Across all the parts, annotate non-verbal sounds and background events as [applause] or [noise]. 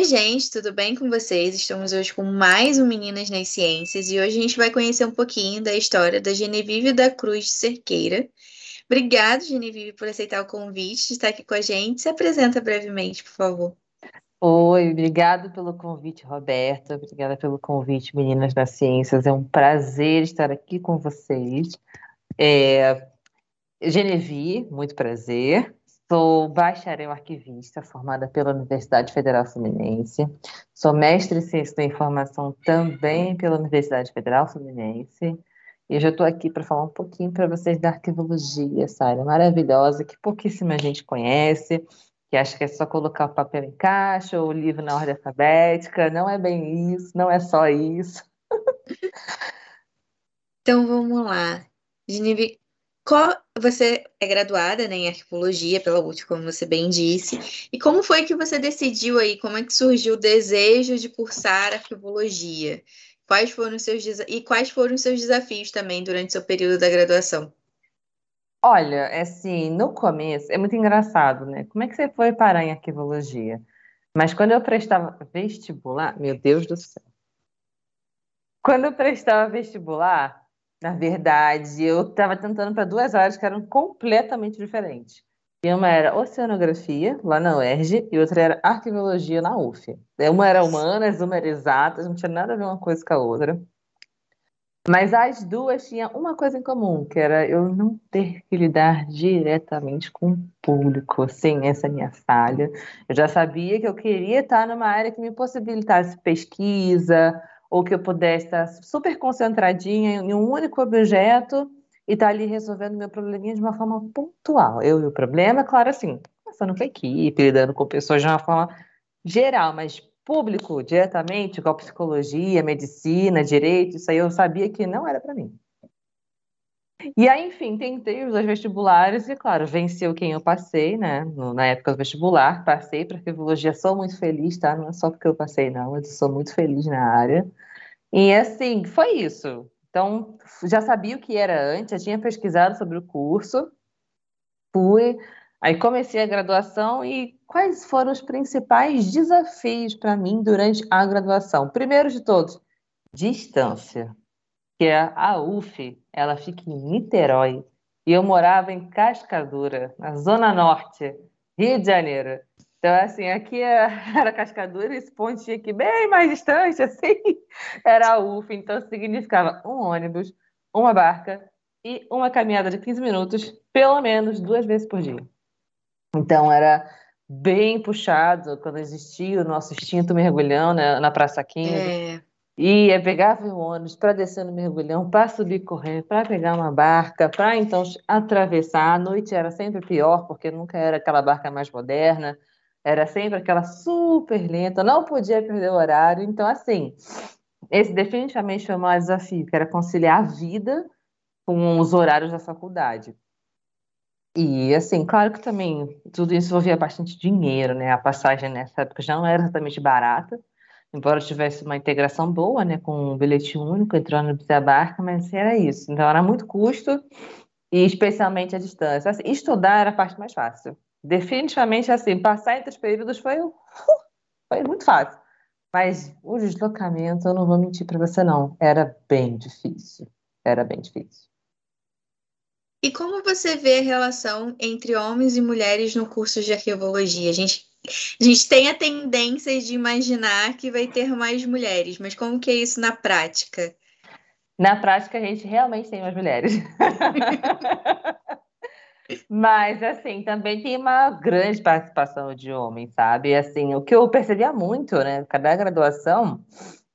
Oi, gente, tudo bem com vocês? Estamos hoje com mais um Meninas nas Ciências e hoje a gente vai conhecer um pouquinho da história da Genevieve da Cruz de Cerqueira. Obrigada, Genevieve, por aceitar o convite de estar aqui com a gente. Se apresenta brevemente, por favor. Oi, obrigado pelo convite, Roberta. Obrigada pelo convite, Meninas nas Ciências. É um prazer estar aqui com vocês. É... Genevieve, muito prazer. Sou bacharel arquivista, formada pela Universidade Federal Fluminense. Sou mestre em Ciência da Informação também pela Universidade Federal Fluminense. E eu já estou aqui para falar um pouquinho para vocês da arquivologia, essa área maravilhosa que pouquíssima gente conhece, que acha que é só colocar o papel em caixa ou o livro na ordem alfabética. Não é bem isso, não é só isso. [laughs] Então vamos lá. Genevieve, qual, você é graduada né, em arquivologia pela UF, como você bem disse. E como foi que você decidiu aí? Como é que surgiu o desejo de cursar arquivologia? Quais foram os seus e quais foram os seus desafios também durante seu período da graduação? Olha, assim, no começo é muito engraçado, né? Como é que você foi parar em arquivologia? Mas quando eu prestava vestibular, meu Deus do céu. Quando eu prestava vestibular, na verdade, eu estava tentando para duas áreas que eram completamente diferentes. E uma era oceanografia, lá na UERJ, e outra era arqueologia na UF. Uma era humanas, uma era exatas, não tinha nada a ver uma coisa com a outra. Mas as duas tinham uma coisa em comum, que era eu não ter que lidar diretamente com o público. Sim, essa é a minha falha. Eu já sabia que eu queria estar numa área que me possibilitasse pesquisa, ou que eu pudesse estar super concentradinha em um único objeto e estar ali resolvendo meu probleminha de uma forma pontual. Eu e o problema, claro, assim, passando com a equipe, lidando com pessoas de uma forma geral, mas público, diretamente, igual psicologia, medicina, direito, isso aí eu sabia que não era para mim. E aí, enfim, tentei os dois vestibulares e, claro, venceu quem eu passei, né? Na época do vestibular, passei para arquivologia, sou muito feliz, tá? Não é só porque eu passei, não, eu sou muito feliz na área. E, assim, foi isso. Então, já sabia o que era antes, já tinha pesquisado sobre o curso, fui, aí comecei a graduação e quais foram os principais desafios para mim durante a graduação? Primeiro de todos, distância que é a UF, ela fica em Niterói, e eu morava em Cascadura, na Zona Norte, Rio de Janeiro. Então, assim, aqui é, [laughs] era Cascadura, esse pontinho aqui bem mais distante, assim, [laughs] era a UF. Então, significava um ônibus, uma barca e uma caminhada de 15 minutos, pelo menos duas vezes por dia. Então, era bem puxado quando existia o nosso instinto mergulhão né, na Praça 15. É. E pegava o ônibus para descer no mergulhão, para subir correndo, para pegar uma barca, para então atravessar. A noite era sempre pior, porque nunca era aquela barca mais moderna, era sempre aquela super lenta, não podia perder o horário. Então, assim, esse definitivamente foi o maior desafio, que era conciliar a vida com os horários da faculdade. E, assim, claro que também tudo isso envolvia bastante dinheiro, né? A passagem nessa época já não era exatamente barata embora tivesse uma integração boa, né, com um bilhete único entre ônibus e a barca, mas era isso. Então era muito custo e especialmente a distância. Assim, estudar era a parte mais fácil. Definitivamente assim, passar entre os períodos foi, [laughs] foi muito fácil. Mas o deslocamento, eu não vou mentir para você não, era bem difícil. Era bem difícil. E como você vê a relação entre homens e mulheres no curso de arqueologia? A gente a gente tem a tendência de imaginar que vai ter mais mulheres, mas como que é isso na prática? Na prática, a gente realmente tem mais mulheres. [laughs] Mas, assim, também tem uma grande participação de homens, sabe? Assim, o que eu percebia muito, né, cada graduação,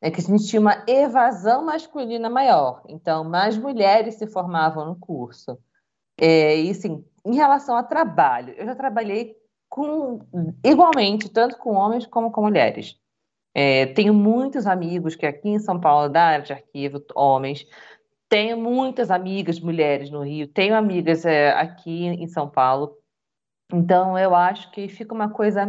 é que a gente tinha uma evasão masculina maior. Então, mais mulheres se formavam no curso. É, e, assim, em relação a trabalho, eu já trabalhei com igualmente, tanto com homens como com mulheres. É, tenho muitos amigos que aqui em São Paulo, da área de arquivo, homens. Tenho muitas amigas mulheres no Rio, tenho amigas é, aqui em São Paulo. Então, eu acho que fica uma coisa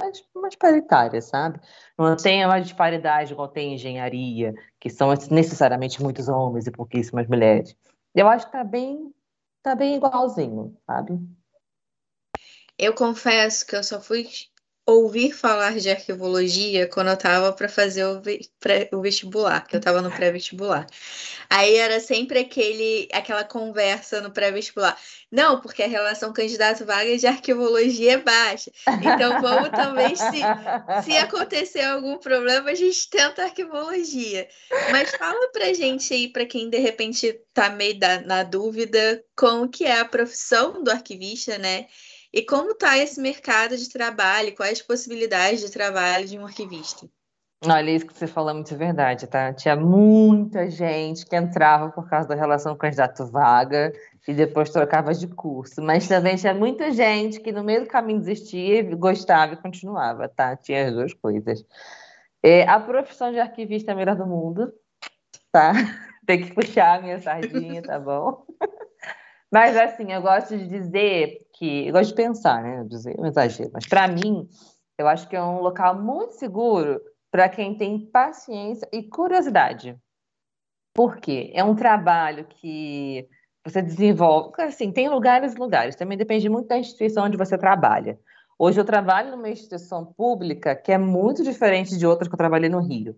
mais, mais paritária, sabe? Não tem uma disparidade igual tem em engenharia, que são necessariamente muitos homens e pouquíssimas mulheres. Eu acho que tá bem, tá bem igualzinho, sabe? Eu confesso que eu só fui ouvir falar de arquivologia quando eu estava para fazer o, o, vestibular, que eu estava no pré-vestibular. Aí era sempre aquele, aquela conversa no pré-vestibular. Não, porque a relação candidato-vaga de arquivologia é baixa. Então vamos também, se, se acontecer algum problema, a gente tenta arquivologia. Mas fala pra gente aí, para quem de repente está meio da, na dúvida, como que é a profissão do arquivista, né? E como está esse mercado de trabalho? Quais as possibilidades de trabalho de um arquivista? Olha, isso que você falou é muito verdade, tá? Tinha muita gente que entrava por causa da relação com candidato vaga e depois trocava de curso. Mas também tinha muita gente que no meio do caminho desistia, gostava e continuava, tá? Tinha as duas coisas. É, a profissão de arquivista é a melhor do mundo, tá? [laughs] Tem que puxar a minha sardinha, tá bom? [laughs] Mas assim, eu gosto de dizer que. Eu gosto de pensar, né? Dizer um exagero. Mas para mim, eu acho que é um local muito seguro para quem tem paciência e curiosidade. Por quê? É um trabalho que você desenvolve. Assim, tem lugares e lugares. Também depende muito da instituição onde você trabalha. Hoje eu trabalho numa instituição pública que é muito diferente de outras que eu trabalhei no Rio.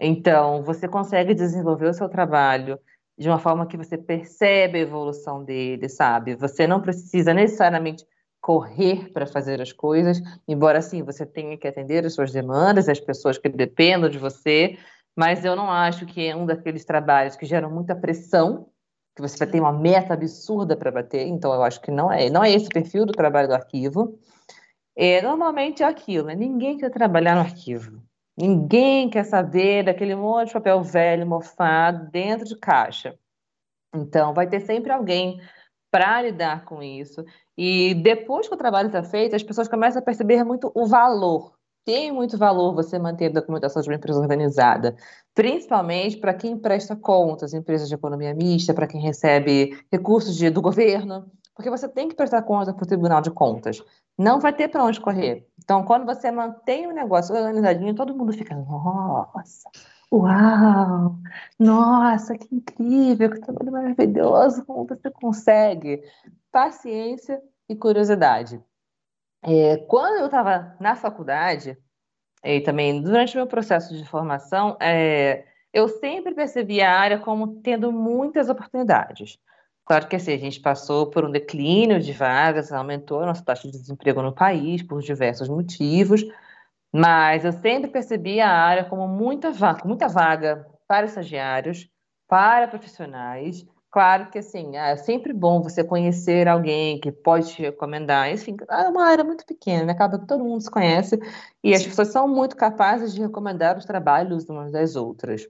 Então, você consegue desenvolver o seu trabalho de uma forma que você percebe a evolução dele, sabe? Você não precisa necessariamente correr para fazer as coisas, embora sim você tenha que atender as suas demandas, as pessoas que dependam de você, mas eu não acho que é um daqueles trabalhos que geram muita pressão, que você vai ter uma meta absurda para bater, então eu acho que não é, não é esse o perfil do trabalho do arquivo. É, normalmente é aquilo, né? ninguém quer trabalhar no arquivo. Ninguém quer saber daquele monte de papel velho, mofado, dentro de caixa. Então, vai ter sempre alguém para lidar com isso. E depois que o trabalho está feito, as pessoas começam a perceber muito o valor. Tem muito valor você manter a documentação de uma empresa organizada, principalmente para quem presta contas, empresas de economia mista, para quem recebe recursos de, do governo, porque você tem que prestar conta para o Tribunal de Contas. Não vai ter para onde correr. Então, quando você mantém o negócio organizadinho, todo mundo fica, nossa, uau, nossa, que incrível, que trabalho maravilhoso, como você consegue? Paciência e curiosidade. É, quando eu estava na faculdade, e também durante o meu processo de formação, é, eu sempre percebi a área como tendo muitas oportunidades. Claro que assim, a gente passou por um declínio de vagas, aumentou a nossa taxa de desemprego no país por diversos motivos, mas eu sempre percebi a área como muita vaga, muita vaga para estagiários, para profissionais. Claro que assim, é sempre bom você conhecer alguém que pode te recomendar. Enfim, é uma área muito pequena, né? acaba que todo mundo se conhece e as pessoas são muito capazes de recomendar os trabalhos umas das outras.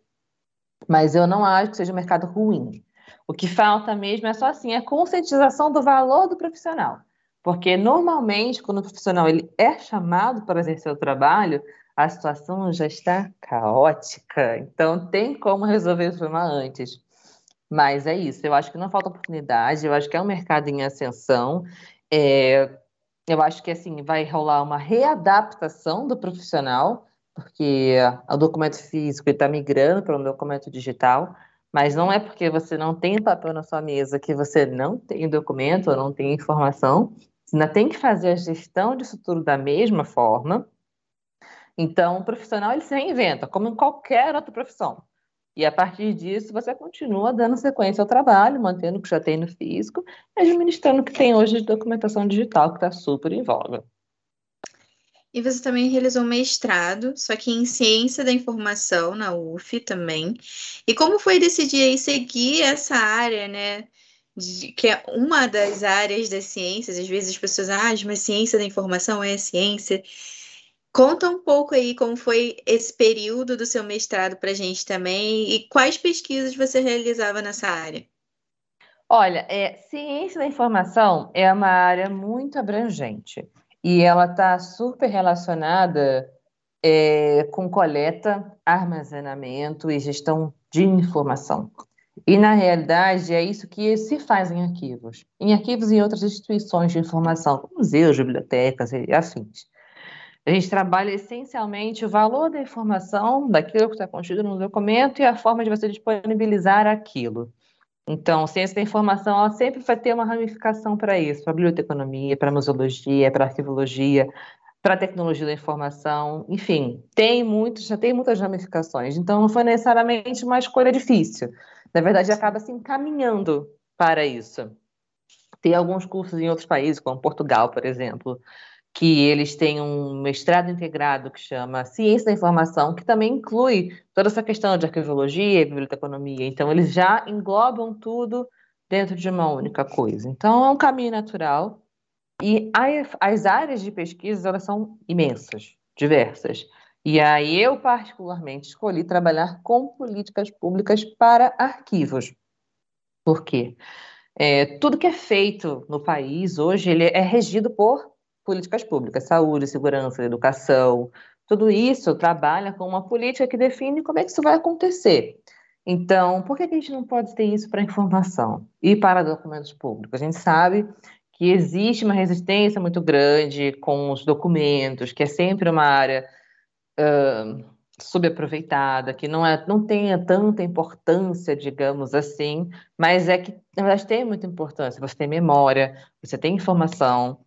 Mas eu não acho que seja um mercado ruim. O que falta mesmo é só assim, a conscientização do valor do profissional. Porque normalmente, quando o profissional ele é chamado para exercer o trabalho, a situação já está caótica. Então, tem como resolver o problema antes. Mas é isso, eu acho que não falta oportunidade, eu acho que é um mercado em ascensão. É, eu acho que assim vai rolar uma readaptação do profissional, porque o documento físico está migrando para um documento digital. Mas não é porque você não tem papel na sua mesa que você não tem documento ou não tem informação. Você ainda tem que fazer a gestão disso tudo da mesma forma. Então, o profissional ele se reinventa, como em qualquer outra profissão. E a partir disso, você continua dando sequência ao trabalho, mantendo o que já tem no físico, administrando o que tem hoje de documentação digital, que está super em voga. E você também realizou um mestrado, só que em Ciência da Informação, na UF também. E como foi decidir aí seguir essa área, né? De, que é uma das áreas das ciências, às vezes as pessoas, ah, mas ciência da informação é ciência. Conta um pouco aí como foi esse período do seu mestrado para a gente também e quais pesquisas você realizava nessa área. Olha, é, ciência da informação é uma área muito abrangente e ela está super relacionada é, com coleta, armazenamento e gestão de informação. E, na realidade, é isso que se faz em arquivos. Em arquivos e em outras instituições de informação, como museus, bibliotecas e afins. A gente trabalha essencialmente o valor da informação, daquilo que está contido no documento e a forma de você disponibilizar aquilo. Então, ciência da informação ela sempre vai ter uma ramificação para isso, para biblioteconomia, para museologia, para arquivologia, para tecnologia da informação, enfim, tem muito, já tem muitas ramificações. Então, não foi necessariamente uma escolha difícil. Na verdade, acaba se encaminhando para isso. Tem alguns cursos em outros países, como Portugal, por exemplo, que eles têm um mestrado integrado que chama Ciência da Informação, que também inclui toda essa questão de arquivologia e biblioteconomia. Então, eles já englobam tudo dentro de uma única coisa. Então, é um caminho natural. E as áreas de pesquisa, elas são imensas, diversas. E aí eu, particularmente, escolhi trabalhar com políticas públicas para arquivos. Por quê? É, tudo que é feito no país hoje ele é regido por políticas públicas, saúde, segurança, educação, tudo isso trabalha com uma política que define como é que isso vai acontecer. Então, por que a gente não pode ter isso para informação e para documentos públicos? A gente sabe que existe uma resistência muito grande com os documentos, que é sempre uma área uh, subaproveitada, que não, é, não tenha tanta importância, digamos assim, mas é que, na verdade, tem muita importância. Você tem memória, você tem informação,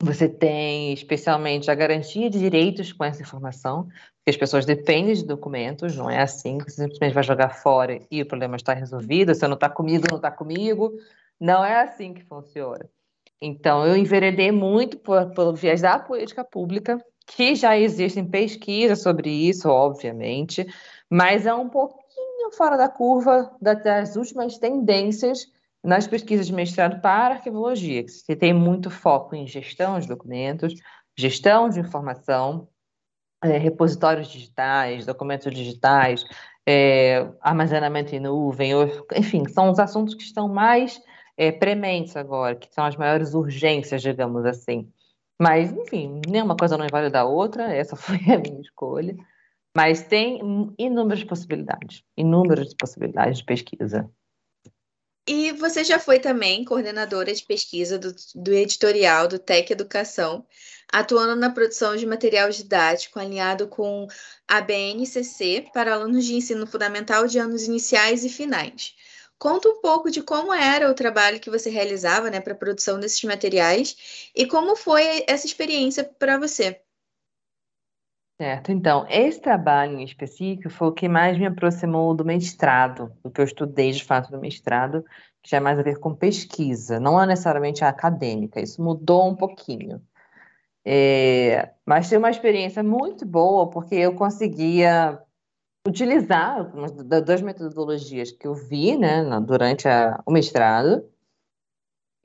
você tem especialmente a garantia de direitos com essa informação, porque as pessoas dependem de documentos, não é assim que você simplesmente vai jogar fora e o problema está resolvido, se não está comigo, não está comigo. Não é assim que funciona. Então, eu enveredei muito pelo viés da política pública, que já existem pesquisas sobre isso, obviamente, mas é um pouquinho fora da curva das últimas tendências nas pesquisas de mestrado para arquivologia, que tem muito foco em gestão de documentos, gestão de informação, é, repositórios digitais, documentos digitais, é, armazenamento em nuvem, enfim, são os assuntos que estão mais é, prementes agora, que são as maiores urgências, digamos assim. Mas, enfim, nenhuma coisa não é válida da outra, essa [laughs] foi a minha escolha. Mas tem inúmeras possibilidades, inúmeras possibilidades de pesquisa. E você já foi também coordenadora de pesquisa do, do editorial do TEC Educação, atuando na produção de material didático alinhado com a BNCC para alunos de ensino fundamental de anos iniciais e finais. Conta um pouco de como era o trabalho que você realizava né, para a produção desses materiais e como foi essa experiência para você. Certo, então, esse trabalho em específico foi o que mais me aproximou do mestrado, do que eu estudei de fato no mestrado, que já é mais a ver com pesquisa, não é necessariamente acadêmica, isso mudou um pouquinho. É, mas foi uma experiência muito boa, porque eu conseguia utilizar das metodologias que eu vi né, durante a, o mestrado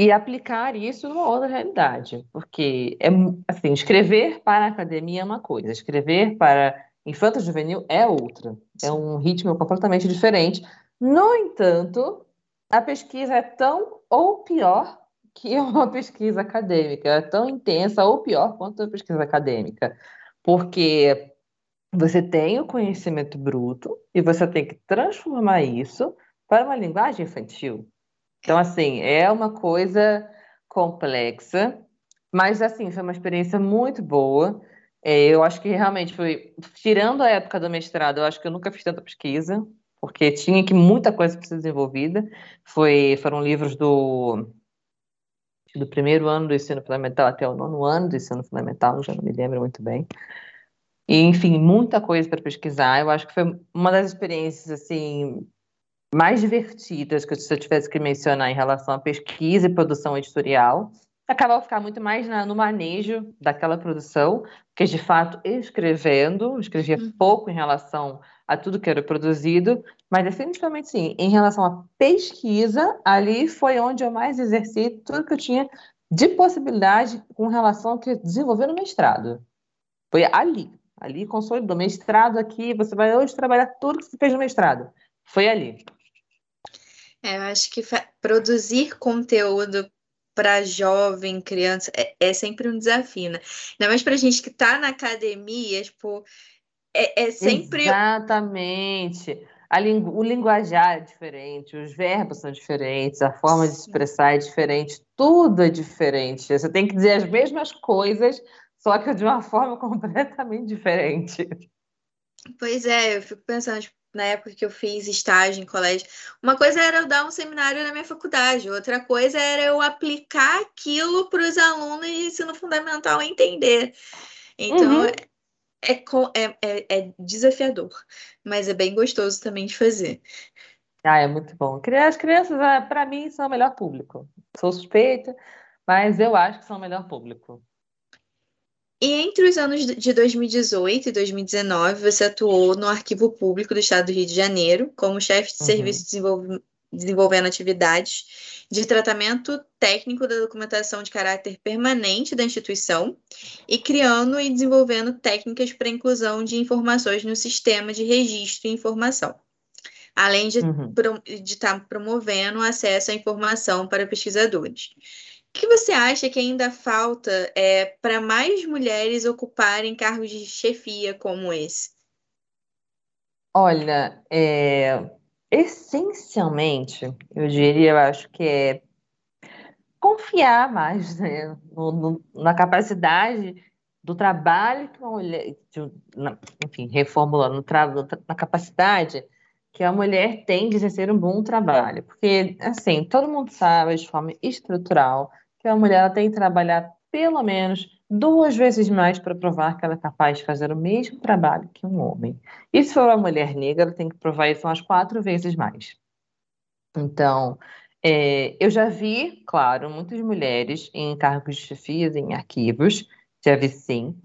e aplicar isso numa outra realidade, porque é assim, escrever para a academia é uma coisa, escrever para infanto juvenil é outra, é um ritmo completamente diferente. No entanto, a pesquisa é tão ou pior que [laughs] uma pesquisa acadêmica, é tão intensa ou pior quanto a pesquisa acadêmica, porque você tem o conhecimento bruto e você tem que transformar isso para uma linguagem infantil. Então, assim, é uma coisa complexa, mas, assim, foi uma experiência muito boa. É, eu acho que realmente foi, tirando a época do mestrado, eu acho que eu nunca fiz tanta pesquisa, porque tinha que muita coisa para ser desenvolvida. Foi, foram livros do, do primeiro ano do ensino fundamental até o nono ano do ensino fundamental, já não me lembro muito bem. E, enfim, muita coisa para pesquisar. Eu acho que foi uma das experiências assim mais divertidas que se eu tivesse que mencionar em relação à pesquisa e produção editorial. Acabava ficar muito mais na, no manejo daquela produção, porque de fato escrevendo, escrevia uhum. pouco em relação a tudo que era produzido, mas definitivamente sim, em relação à pesquisa, ali foi onde eu mais exerci tudo que eu tinha de possibilidade com relação ao que desenvolver no mestrado. Foi ali, ali consolidou. Mestrado aqui, você vai hoje trabalhar tudo que você fez no mestrado. Foi ali. É, eu acho que produzir conteúdo para jovem, criança, é, é, sempre um desafio, né? Ainda mais para gente que está na academia, tipo, é, é sempre. Exatamente. Lingu... o linguajar é diferente, os verbos são diferentes, a forma de expressar é diferente, tudo é diferente. Você tem que dizer as mesmas coisas, só que de uma forma [laughs] completamente diferente. Pois é, eu fico pensando, tipo, na época que eu fiz estágio em colégio. Uma coisa era eu dar um seminário na minha faculdade, outra coisa era eu aplicar aquilo para os alunos de ensino fundamental entender. Então, uhum. é, é, é, é desafiador, mas é bem gostoso também de fazer. Ah, é muito bom. As crianças, ah, para mim, são o melhor público. Sou suspeita, mas eu acho que são o melhor público. E entre os anos de 2018 e 2019, você atuou no Arquivo Público do Estado do Rio de Janeiro como chefe de uhum. serviço desenvolv desenvolvendo atividades de tratamento técnico da documentação de caráter permanente da instituição e criando e desenvolvendo técnicas para inclusão de informações no sistema de registro e informação além de uhum. estar tá promovendo acesso à informação para pesquisadores. O que você acha que ainda falta é, para mais mulheres ocuparem cargos de chefia como esse? Olha, é, essencialmente, eu diria, eu acho que é confiar mais né, no, no, na capacidade do trabalho que uma mulher, de, na, enfim, reformulando, na capacidade que a mulher tem de exercer um bom trabalho. Porque, assim, todo mundo sabe de forma estrutural que a mulher tem que trabalhar pelo menos duas vezes mais para provar que ela é capaz de fazer o mesmo trabalho que um homem. E se for uma mulher negra, ela tem que provar isso umas quatro vezes mais. Então, é, eu já vi, claro, muitas mulheres em cargos de chefias, em arquivos, já vi sim,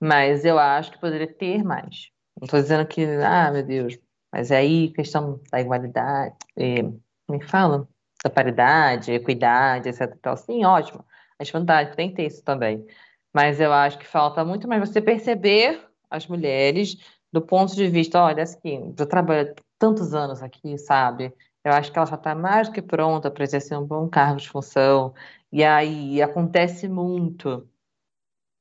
mas eu acho que poderia ter mais. Não estou dizendo que, ah, meu Deus, mas aí, questão da igualdade, é, me fala? Da paridade, equidade, etc. Então, sim, ótimo. As vantagens, tem que ter isso também. Mas eu acho que falta muito mais você perceber as mulheres do ponto de vista, olha, assim, eu trabalho tantos anos aqui, sabe? Eu acho que ela já está mais que pronta para exercer um bom cargo de função. E aí acontece muito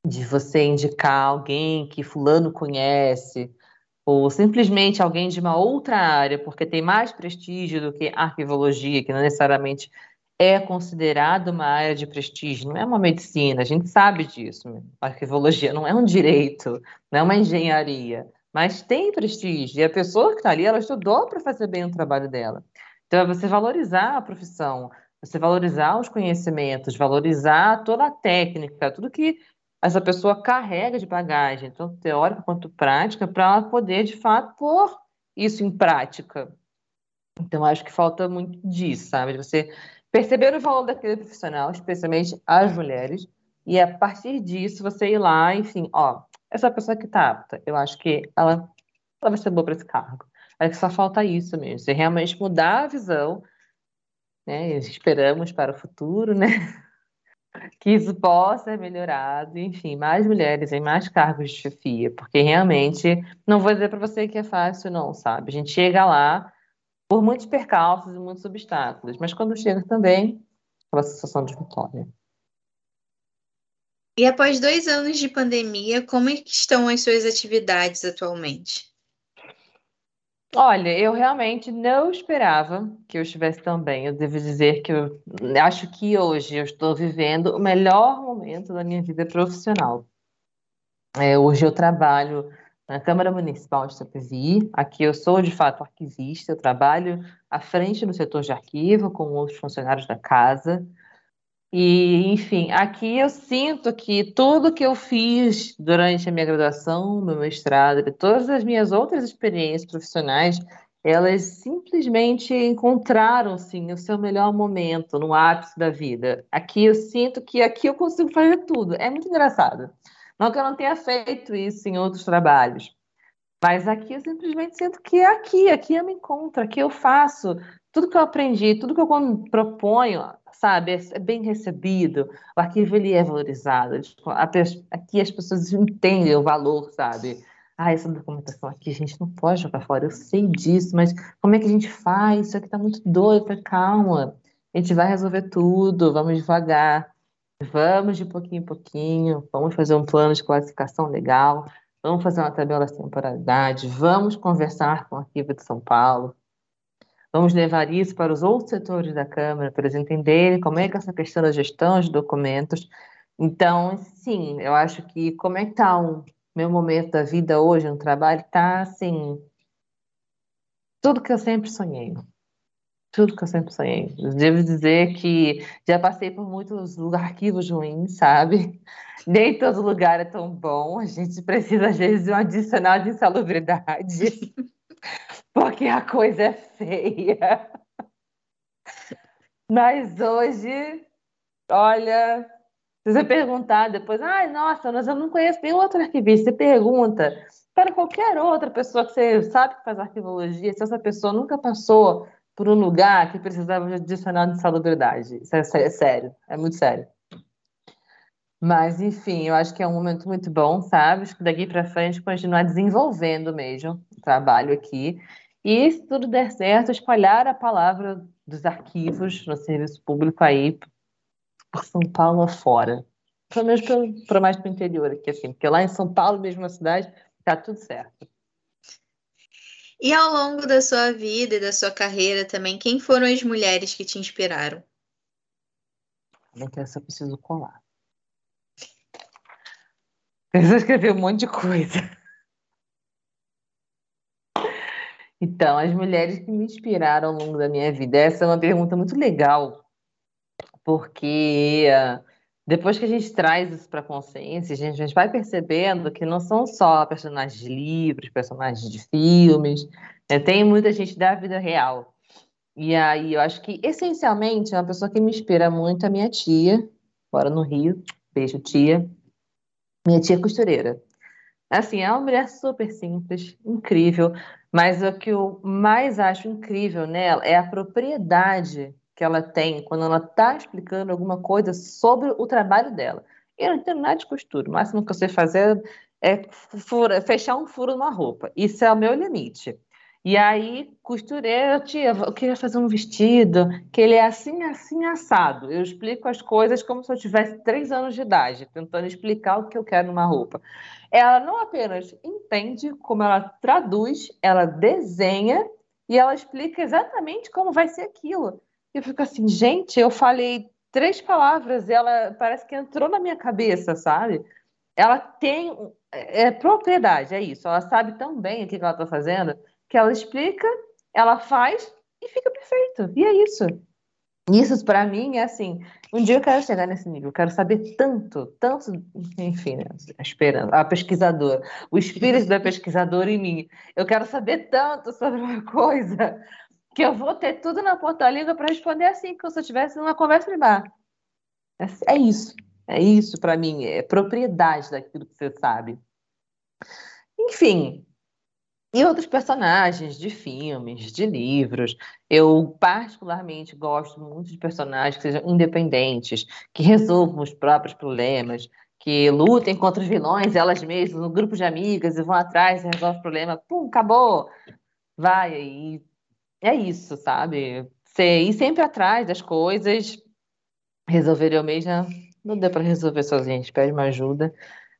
de você indicar alguém que fulano conhece, ou simplesmente alguém de uma outra área, porque tem mais prestígio do que arquivologia, que não necessariamente é considerada uma área de prestígio, não é uma medicina, a gente sabe disso. Arquivologia não é um direito, não é uma engenharia, mas tem prestígio, e a pessoa que está ali, ela estudou para fazer bem o trabalho dela. Então, é você valorizar a profissão, você valorizar os conhecimentos, valorizar toda a técnica, tudo que essa pessoa carrega de bagagem, tanto teórica quanto prática, para ela poder, de fato, pôr isso em prática. Então, acho que falta muito disso, sabe? Você perceber o valor daquele profissional, especialmente as mulheres, e a partir disso você ir lá, enfim, ó, essa pessoa que tá apta, eu acho que ela, ela vai ser boa para esse cargo. É que só falta isso mesmo, você realmente mudar a visão, né? Esperamos para o futuro, né? Que isso possa ser melhorado, enfim, mais mulheres em mais cargos de chefia, porque realmente não vou dizer para você que é fácil, não, sabe? A gente chega lá por muitos percalços e muitos obstáculos, mas quando chega também, aquela sensação de vitória. E após dois anos de pandemia, como é estão as suas atividades atualmente? Olha, eu realmente não esperava que eu estivesse tão bem. Eu devo dizer que eu acho que hoje eu estou vivendo o melhor momento da minha vida profissional. É, hoje eu trabalho na Câmara Municipal de Itapevi. Aqui eu sou, de fato, arquivista. Eu trabalho à frente do setor de arquivo com outros funcionários da casa. E, enfim, aqui eu sinto que tudo que eu fiz durante a minha graduação, meu mestrado, e todas as minhas outras experiências profissionais, elas simplesmente encontraram, sim, o seu melhor momento, no ápice da vida. Aqui eu sinto que aqui eu consigo fazer tudo. É muito engraçado. Não que eu não tenha feito isso em outros trabalhos, mas aqui eu simplesmente sinto que é aqui, aqui eu me encontro, aqui eu faço tudo que eu aprendi, tudo que eu proponho, sabe, é, é bem recebido, o arquivo ele é valorizado, tipo, aqui as pessoas entendem o valor, sabe? Ah, essa documentação aqui a gente não pode jogar fora, eu sei disso, mas como é que a gente faz? Isso aqui tá muito doido, calma, a gente vai resolver tudo, vamos devagar, vamos de pouquinho em pouquinho, vamos fazer um plano de classificação legal, vamos fazer uma tabela de temporalidade, vamos conversar com o arquivo de São Paulo, Vamos levar isso para os outros setores da Câmara, para eles entenderem como é que essa questão da gestão de documentos. Então, sim, eu acho que como é que está o meu momento da vida hoje no trabalho, está assim, tudo que eu sempre sonhei. Tudo que eu sempre sonhei. Devo dizer que já passei por muitos arquivos ruins, sabe? [laughs] Nem todo lugar é tão bom. A gente precisa, às vezes, de um adicional de insalubridade. [laughs] porque a coisa é feia. Mas hoje, olha, se você perguntar depois, ai, nossa, mas eu não conheço nenhum outro arquivista, você pergunta para qualquer outra pessoa que você sabe que faz arquivologia, se essa pessoa nunca passou por um lugar que precisava de adicional de salubridade. Isso é, é sério, é muito sério. Mas, enfim, eu acho que é um momento muito bom, sabe? Acho que daqui para frente continuar desenvolvendo mesmo o trabalho aqui. E se tudo der certo, espalhar a palavra dos arquivos no serviço público aí por São Paulo afora. Pelo menos para mais para o interior aqui, assim, porque lá em São Paulo, mesmo na cidade, tá tudo certo. E ao longo da sua vida e da sua carreira também, quem foram as mulheres que te inspiraram? Então, essa eu preciso colar. [laughs] Preciso escrever um monte de coisa. Então, as mulheres que me inspiraram ao longo da minha vida. Essa é uma pergunta muito legal, porque uh, depois que a gente traz isso para a consciência, a gente, vai percebendo que não são só personagens de livros, personagens de filmes, né? tem muita gente da vida real. E aí eu acho que, essencialmente, uma pessoa que me inspira muito é a minha tia, mora no Rio, beijo tia, minha tia costureira. Assim, é uma mulher super simples, incrível, mas o que eu mais acho incrível nela é a propriedade que ela tem quando ela está explicando alguma coisa sobre o trabalho dela. Eu não entendo nada de costura, o máximo que eu sei fazer é fura, fechar um furo numa roupa. Isso é o meu limite. E aí, costureira, tia, eu queria fazer um vestido que ele é assim, assim, assado. Eu explico as coisas como se eu tivesse três anos de idade, tentando explicar o que eu quero numa roupa. Ela não apenas entende, como ela traduz, ela desenha e ela explica exatamente como vai ser aquilo. Eu fico assim, gente, eu falei três palavras ela parece que entrou na minha cabeça, sabe? Ela tem é, é propriedade, é isso. Ela sabe tão bem o que ela está fazendo que ela explica, ela faz e fica perfeito. E é isso. Isso para mim é assim. Um dia eu quero chegar nesse nível, eu quero saber tanto, tanto, enfim, né, esperando, a pesquisadora, o espírito da pesquisadora em mim. Eu quero saber tanto sobre uma coisa que eu vou ter tudo na ponta língua para responder assim, como se eu estivesse numa conversa de bar. É, é isso. É isso para mim, é propriedade daquilo que você sabe. Enfim, e outros personagens de filmes, de livros. Eu, particularmente, gosto muito de personagens que sejam independentes, que resolvam os próprios problemas, que lutem contra os vilões elas mesmas, no grupo de amigas, e vão atrás e resolvem o problema. Pum, acabou! Vai aí é isso, sabe? Você ir sempre atrás das coisas, resolver eu mesma, não deu para resolver sozinha, a gente pede uma ajuda.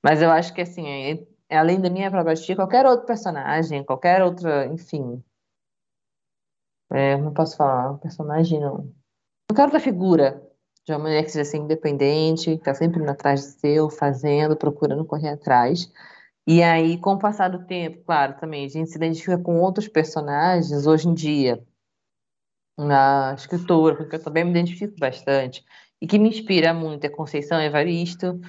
Mas eu acho que, assim, é além da minha própria tia, qualquer outro personagem, qualquer outra, enfim. É, não posso falar, personagem não. Qualquer outra figura de uma mulher que seja assim, independente, que está sempre atrás de seu, fazendo, procurando correr atrás. E aí, com o passar do tempo, claro, também a gente se identifica com outros personagens hoje em dia, na escritora, porque eu também me identifico bastante, e que me inspira muito é Conceição Evaristo,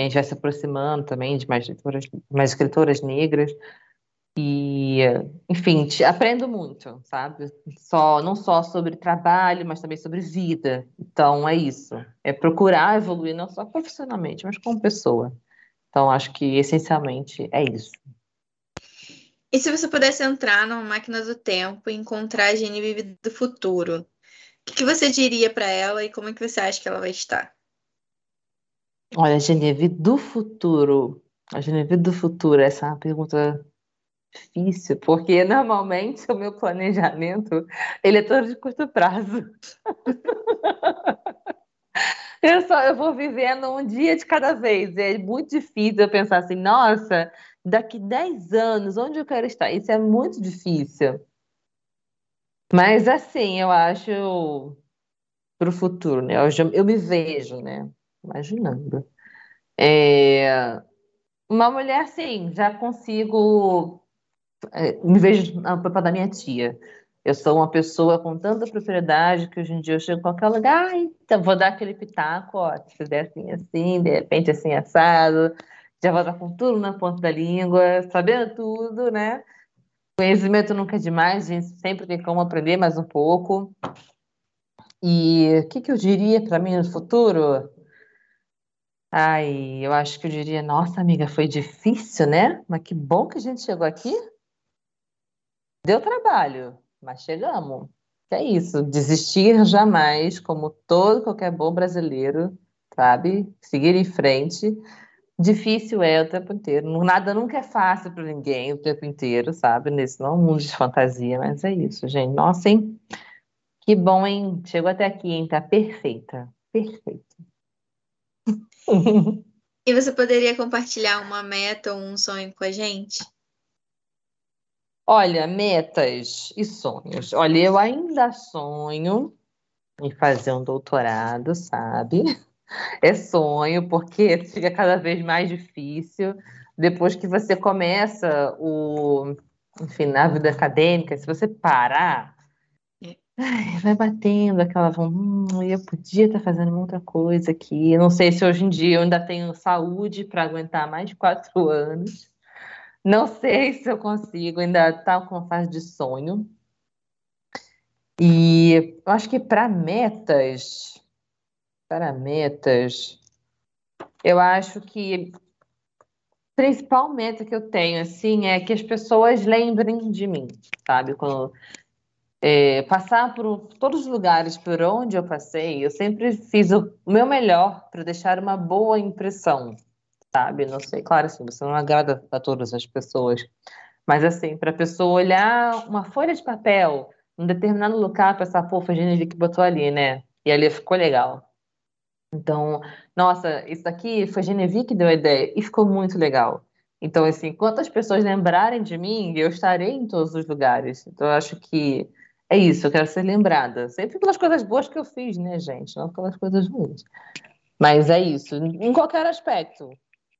a gente vai se aproximando também de mais escritoras, mais escritoras negras, e, enfim, aprendo muito, sabe? Só, não só sobre trabalho, mas também sobre vida. Então, é isso. É procurar evoluir não só profissionalmente, mas como pessoa. Então, acho que essencialmente é isso. E se você pudesse entrar numa máquina do tempo e encontrar a Genevieve do futuro, o que, que você diria para ela e como é que você acha que ela vai estar? Olha, Genevieve do futuro. A Genevieve do futuro, essa é uma pergunta difícil, porque normalmente o meu planejamento ele é todo de curto prazo. [laughs] Eu só eu vou vivendo um dia de cada vez. É muito difícil eu pensar assim, nossa, daqui 10 anos, onde eu quero estar? Isso é muito difícil. Mas assim, eu acho para o futuro, né? Eu, eu, me vejo, né? Imaginando. É, uma mulher, assim, já consigo é, me vejo na papel da minha tia. Eu sou uma pessoa com tanta propriedade que hoje em dia eu chego em qualquer lugar, ah, então vou dar aquele pitaco, ó, se fizer assim, assim, de repente assim, assado, já vou dar com tudo na ponta da língua, sabendo tudo, né? Conhecimento nunca é demais, a gente sempre tem como aprender mais um pouco. E o que, que eu diria para mim no futuro? Ai, eu acho que eu diria, nossa amiga, foi difícil, né? Mas que bom que a gente chegou aqui. Deu trabalho, mas chegamos. É isso, desistir jamais, como todo qualquer bom brasileiro, sabe? Seguir em frente. Difícil é o tempo inteiro. Nada nunca é fácil para ninguém o tempo inteiro, sabe? Nesse não é mundo de fantasia, mas é isso, gente. Nossa, hein? Que bom, hein? Chegou até aqui, hein? Tá perfeita. Perfeita. [laughs] E você poderia compartilhar uma meta ou um sonho com a gente? Olha, metas e sonhos. Olha, eu ainda sonho em fazer um doutorado, sabe? É sonho, porque [laughs] fica cada vez mais difícil. Depois que você começa o, enfim, na vida acadêmica, se você parar, ai, vai batendo aquela hum, eu podia estar fazendo outra coisa aqui. não sei se hoje em dia eu ainda tenho saúde para aguentar mais de quatro [laughs] anos. Não sei se eu consigo, ainda está com uma fase de sonho. E eu acho que para metas, para metas, eu acho que a principal meta que eu tenho assim é que as pessoas lembrem de mim, sabe? Quando é, passar por todos os lugares por onde eu passei, eu sempre fiz o meu melhor para deixar uma boa impressão sabe? Não sei, claro, assim, você não agrada a todas as pessoas, mas assim, para a pessoa olhar uma folha de papel em determinado lugar, pensar, pô, foi a que botou ali, né? E ali ficou legal. Então, nossa, isso daqui foi Genevieve que deu a ideia e ficou muito legal. Então, assim, quantas pessoas lembrarem de mim, eu estarei em todos os lugares. Então, eu acho que é isso, eu quero ser lembrada. Sempre pelas coisas boas que eu fiz, né, gente? Não pelas coisas ruins. Mas é isso, em qualquer aspecto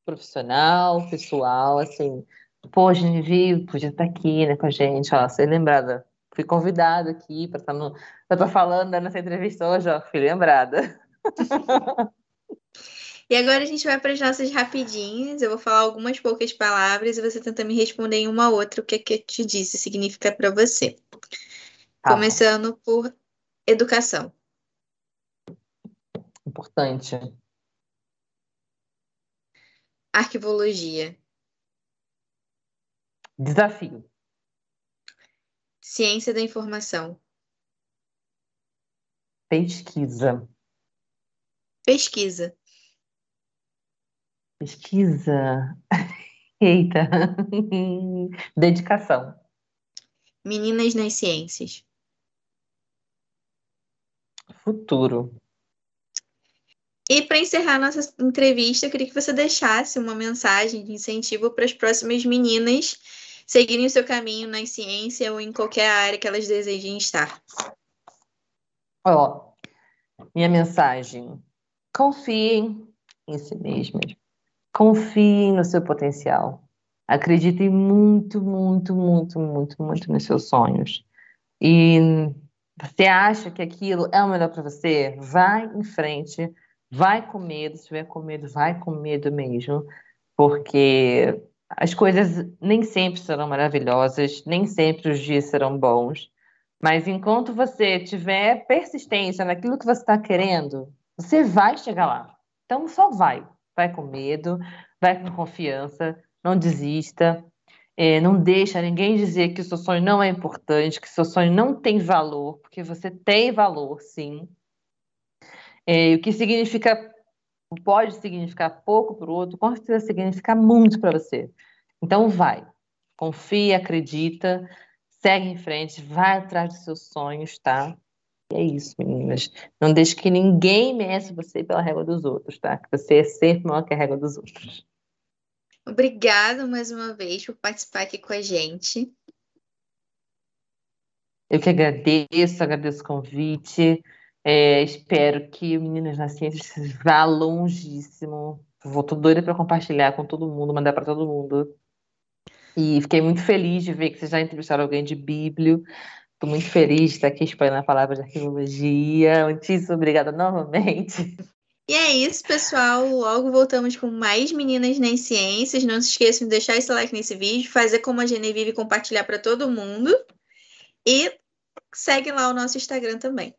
profissional, pessoal, assim, pô, Genevieve, podia estar aqui, né, com a gente, ó, ser lembrada. Fui convidada aqui para estar no. Eu tô falando nessa entrevista hoje, ó, fui lembrada. [laughs] E agora a gente vai para as nossas rapidinhas. Eu vou falar algumas poucas palavras e você tenta me responder em uma outra o que, é que eu te disse significa para você. Tá Começando por educação. Importante. Arquivologia. Desafio. Ciência da informação. Pesquisa. Pesquisa. Pesquisa. [laughs] Eita. Dedicação. Meninas nas ciências. Futuro. E para encerrar nossa entrevista, eu queria que você deixasse uma mensagem de incentivo para as próximas meninas seguirem o seu caminho na ciência ou em qualquer área que elas desejem estar. Ó, minha mensagem: confiem em si mesmas, confiem no seu potencial, acreditem muito, muito, muito, muito, muito nos seus sonhos. E você acha que aquilo é o melhor para você? Vai em frente Vai com medo, se tiver com medo, vai com medo mesmo, porque as coisas nem sempre serão maravilhosas, nem sempre os dias serão bons, mas enquanto você tiver persistência naquilo que você está querendo, você vai chegar lá. Então só vai, vai com medo, vai com confiança, não desista, é, não deixa ninguém dizer que o seu sonho não é importante, que o seu sonho não tem valor, porque você tem valor, sim. É, o que significa, pode significar pouco para o outro, com certeza significa muito para você. Então vai, confia, acredita, segue em frente, vai atrás dos seus sonhos, tá? E é isso, meninas. Não deixe que ninguém meça você pela régua dos outros, tá? Que você é sempre maior que a régua dos outros. Obrigada mais uma vez por participar aqui com a gente. Eu que agradeço, agradeço o convite. É, espero que Meninas na Ciência vá longíssimo. Vou tô doida para compartilhar com todo mundo, mandar para todo mundo. E fiquei muito feliz de ver que vocês já entrevistaram alguém de Bíblio. Estou muito feliz de estar aqui espalhando a palavra de arqueologia. Muitíssimo obrigada novamente. E é isso, pessoal. Logo voltamos com mais Meninas nas Ciências. Não se esqueçam de deixar esse like nesse vídeo, fazer como a Genevieve e compartilhar para todo mundo. E segue lá o nosso Instagram também.